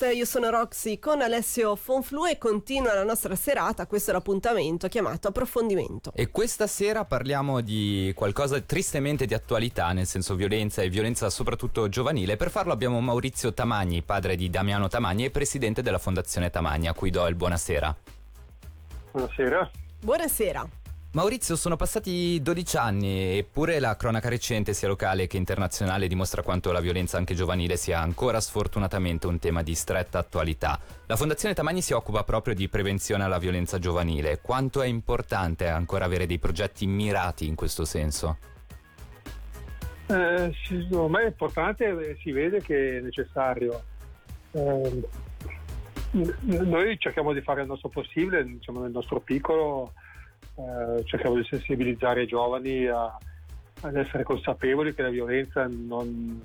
Io sono Roxy con Alessio Fonflu e continua la nostra serata, questo è l'appuntamento chiamato approfondimento. E questa sera parliamo di qualcosa tristemente di attualità, nel senso violenza e violenza soprattutto giovanile. Per farlo abbiamo Maurizio Tamagni, padre di Damiano Tamagni e presidente della Fondazione Tamagni, a cui do il buonasera. Buonasera. Buonasera. Maurizio, sono passati 12 anni eppure la cronaca recente sia locale che internazionale dimostra quanto la violenza anche giovanile sia ancora sfortunatamente un tema di stretta attualità. La Fondazione Tamagni si occupa proprio di prevenzione alla violenza giovanile. Quanto è importante ancora avere dei progetti mirati in questo senso? Eh, secondo me è importante, si vede che è necessario. Eh, noi cerchiamo di fare il nostro possibile, diciamo nel nostro piccolo, eh, cerchiamo di sensibilizzare i giovani a, ad essere consapevoli che la violenza non,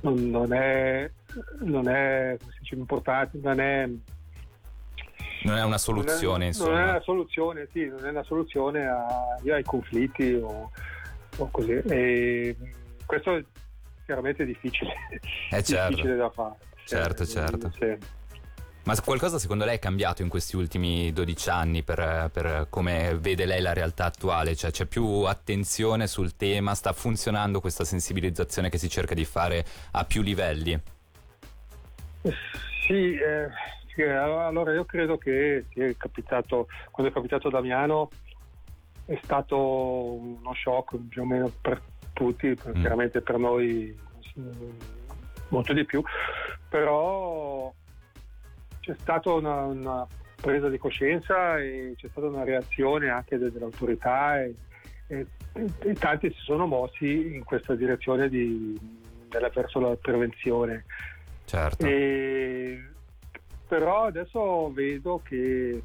non, non è, non è dice, importante, non è non è una soluzione, non è, insomma. Non è una soluzione, sì, non è una soluzione a, ai conflitti o, o, così. E questo è chiaramente difficile, eh certo. difficile da fare. Certo, cioè, certo. Sì. Ma qualcosa secondo lei è cambiato in questi ultimi 12 anni per, per, come vede lei la realtà attuale? Cioè c'è più attenzione sul tema, sta funzionando questa sensibilizzazione che si cerca di fare a più livelli? Sì, eh, allora io credo che capitato, quando è capitato Damiano è stato uno shock più o meno per tutti, mm. chiaramente per noi molto di più, però c'è stata una, una, presa di coscienza e c'è stata una reazione anche delle autorità e, e, e tanti si sono mossi in questa direzione di, della, verso la prevenzione. Certo. E, però adesso vedo che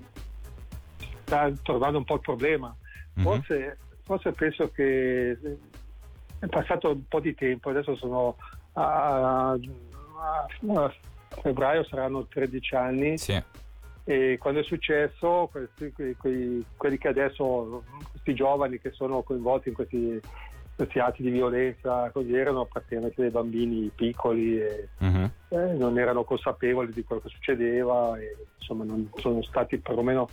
sta tornando un po' il problema. Mm-hmm. Forse, forse penso che è passato un po' di tempo, adesso sono a, a, a febbraio saranno 13 anni. Sì. E quando è successo, questi, quei, quelli che adesso, questi giovani che sono coinvolti in questi, questi atti di violenza, così erano praticamente dei bambini piccoli e uh-huh. eh, non erano consapevoli di quello che succedeva e insomma non sono stati perlomeno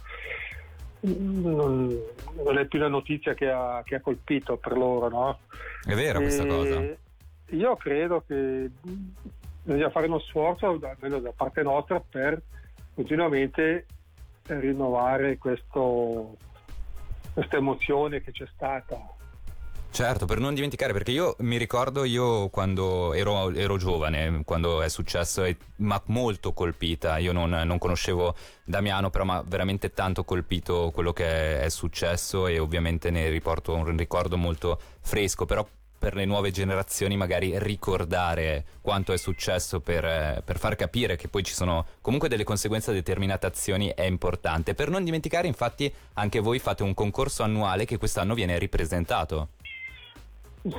non, non, è più la notizia che ha, che ha colpito per loro, no? È vera questa cosa. Io credo che bisogna fare uno sforzo, almeno da parte nostra, per continuamente rinnovare questo, questa emozione che c'è stata. Certo, per non dimenticare, perché io mi ricordo io quando ero, ero giovane, quando è successo, ha molto colpita, io non, non conoscevo Damiano, però mi ha veramente tanto colpito quello che è successo e ovviamente ne riporto un ricordo molto fresco, però per le nuove generazioni magari ricordare quanto è successo per, eh, per, far capire che poi ci sono comunque delle conseguenze a determinate azioni è importante. Per non dimenticare infatti anche voi fate un concorso annuale che quest'anno viene ripresentato.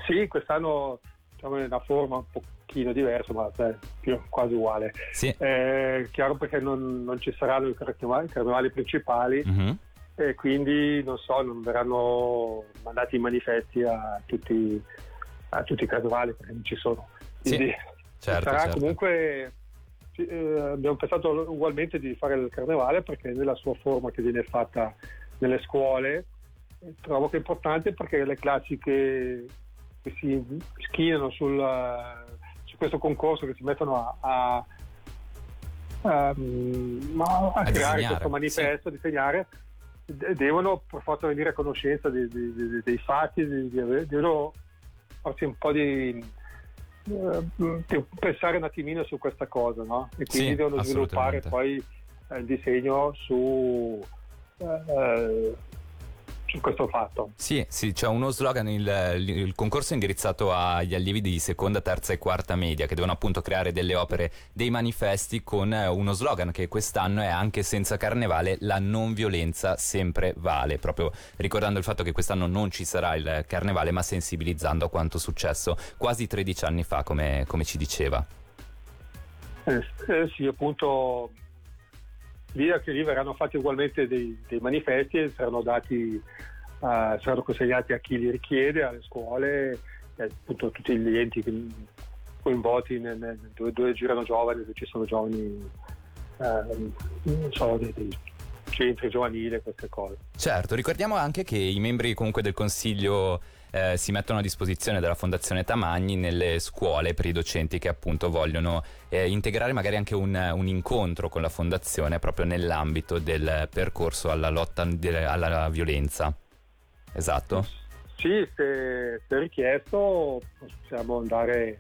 Sì, quest'anno diciamo in una forma un pochino diversa ma beh, più, quasi uguale. Sì. È chiaro perché non, non ci saranno i carnevali, i carnevali principali. Mm-hmm e quindi non so, non verranno mandati i manifesti a tutti, a tutti i carnevali perché non ci sono. Quindi sì, certo, sarà certo. comunque eh, abbiamo pensato ugualmente di fare il carnevale perché nella sua forma che viene fatta nelle scuole trovo che è importante perché le classi che, che si schinano sul, su questo concorso che si mettono a, a, a, a creare questo manifesto, sì. a disegnare devono per forza venire a conoscenza di, di, dei fatti, devono farsi un po' di, uh, pensare un attimino su questa cosa, no? E quindi sì, devono sviluppare poi eh, il disegno su uh, su questo fatto. Sì, sì, c'è uno slogan, il, il, concorso è indirizzato agli allievi di seconda, terza e quarta media che devono appunto creare delle opere, dei manifesti con eh, uno slogan che quest'anno è anche senza carnevale la non violenza sempre vale, proprio ricordando il fatto che quest'anno non ci sarà il carnevale ma sensibilizzando a quanto successo quasi 13 anni fa come, come ci diceva. Eh, eh sì, appunto lì anche lì verranno fatti ugualmente dei, dei manifesti e saranno dati, uh, saranno consegnati a chi li richiede, alle scuole e appunto a tutti gli enti coinvolti nel, nel, dove, dove, girano giovani, dove ci sono giovani eh, non so, dei, dei centri giovanili, queste cose. Certo, ricordiamo anche che i membri comunque del consiglio eh, si mettono a disposizione della Fondazione Tamagni nelle scuole per i docenti che appunto vogliono eh, integrare magari anche un, un, incontro con la Fondazione proprio nell'ambito del percorso alla lotta de, alla violenza. Esatto? Sì, se, se richiesto possiamo andare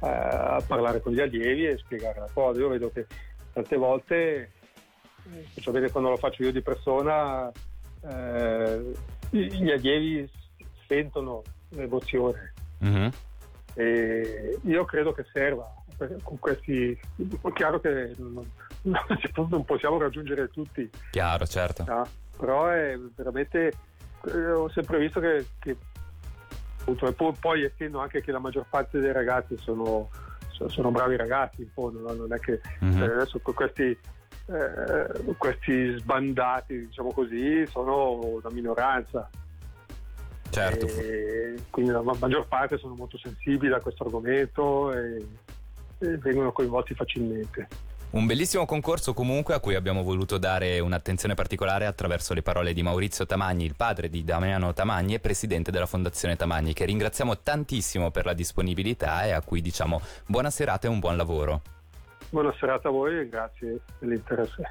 eh, a parlare con gli allievi e spiegare la cosa. Io vedo che tante volte, specialmente quando lo faccio io di persona, eh, gli allievi sentono l'emozione. Mm-hmm. E io credo che serva. Con questi, è chiaro che non, non, possiamo raggiungere tutti. Chiaro, certo. No? Però è veramente. Eh, ho sempre visto che, che appunto, poi, poi, essendo anche che la maggior parte dei ragazzi sono, sono bravi ragazzi, in fondo, no? non è che mm-hmm. adesso questi, eh, questi sbandati, diciamo così, sono una minoranza. Certo. quindi la maggior parte sono molto sensibili a questo argomento e, e vengono coinvolti facilmente. Un bellissimo concorso comunque a cui abbiamo voluto dare un'attenzione particolare attraverso le parole di Maurizio Tamagni, il padre di Damiano Tamagni e presidente della Fondazione Tamagni, che ringraziamo tantissimo per la disponibilità e a cui diciamo buona serata e un buon lavoro. Buona serata a voi e grazie dell'interesse.